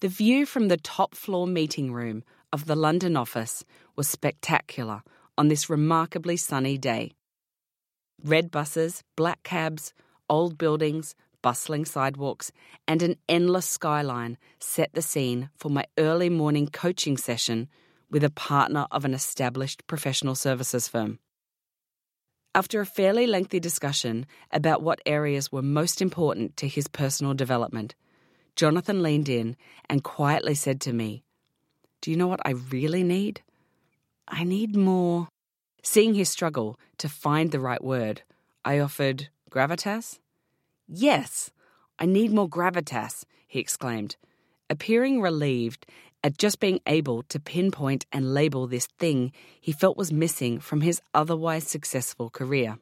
The view from the top floor meeting room of the London office was spectacular on this remarkably sunny day. Red buses, black cabs, old buildings, bustling sidewalks, and an endless skyline set the scene for my early morning coaching session with a partner of an established professional services firm. After a fairly lengthy discussion about what areas were most important to his personal development, Jonathan leaned in and quietly said to me, Do you know what I really need? I need more. Seeing his struggle to find the right word, I offered gravitas. Yes, I need more gravitas, he exclaimed, appearing relieved at just being able to pinpoint and label this thing he felt was missing from his otherwise successful career.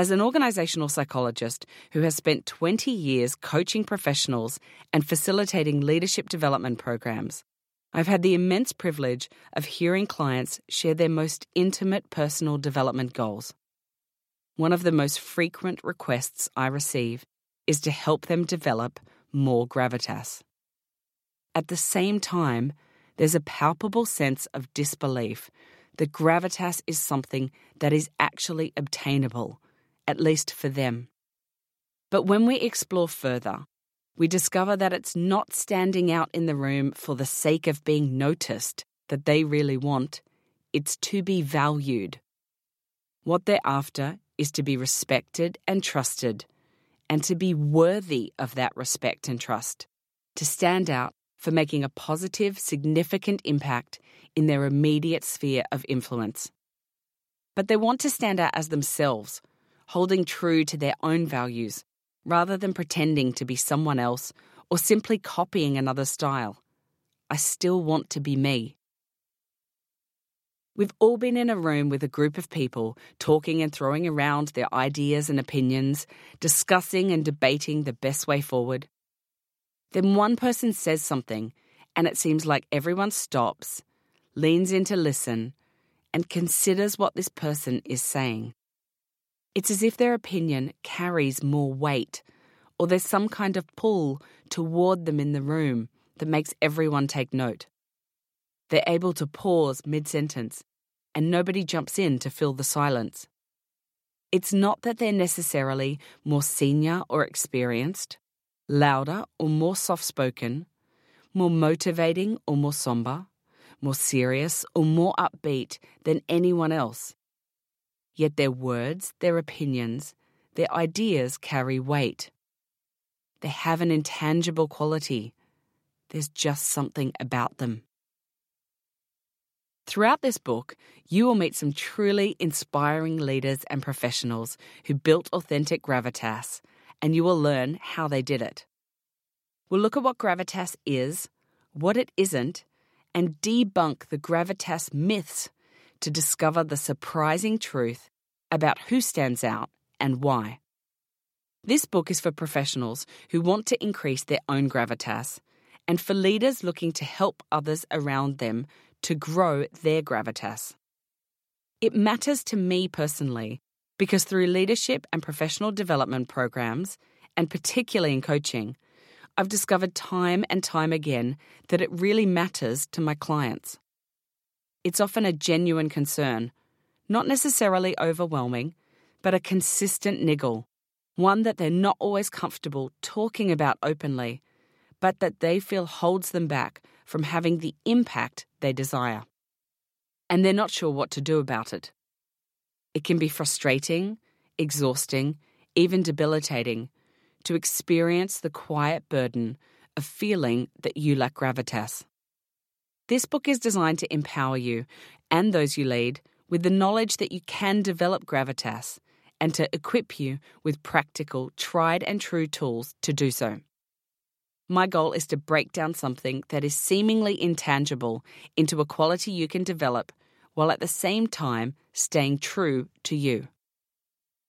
As an organisational psychologist who has spent 20 years coaching professionals and facilitating leadership development programs, I've had the immense privilege of hearing clients share their most intimate personal development goals. One of the most frequent requests I receive is to help them develop more gravitas. At the same time, there's a palpable sense of disbelief that gravitas is something that is actually obtainable, at least for them. But when we explore further, we discover that it's not standing out in the room for the sake of being noticed that they really want, it's to be valued. What they're after is to be respected and trusted, and to be worthy of that respect and trust, to stand out for making a positive, significant impact in their immediate sphere of influence. But they want to stand out as themselves, holding true to their own values, rather than pretending to be someone else or simply copying another style. I still want to be me. We've all been in a room with a group of people talking and throwing around their ideas and opinions, discussing and debating the best way forward. Then one person says something, and it seems like everyone stops, leans in to listen, and considers what this person is saying. It's as if their opinion carries more weight, or there's some kind of pull toward them in the room that makes everyone take note. They're able to pause mid sentence, and nobody jumps in to fill the silence. It's not that they're necessarily more senior or experienced louder or more soft spoken, more motivating or more somber, more serious or more upbeat than anyone else. Yet their words, their opinions, their ideas carry weight. They have an intangible quality. There's just something about them. Throughout this book, you will meet some truly inspiring leaders and professionals who built authentic gravitas and you will learn how they did it. We'll look at what gravitas is, what it isn't, and debunk the gravitas myths to discover the surprising truth about who stands out and why. This book is for professionals who want to increase their own gravitas and for leaders looking to help others around them to grow their gravitas. It matters to me personally because through leadership and professional development programs, and particularly in coaching, I've discovered time and time again that it really matters to my clients. It's often a genuine concern, not necessarily overwhelming, but a consistent niggle, one that they're not always comfortable talking about openly, but that they feel holds them back from having the impact they desire. And they're not sure what to do about it. It can be frustrating, exhausting, even debilitating to experience the quiet burden of feeling that you lack gravitas. This book is designed to empower you and those you lead with the knowledge that you can develop gravitas and to equip you with practical, tried and true tools to do so. My goal is to break down something that is seemingly intangible into a quality you can develop while at the same time staying true to you.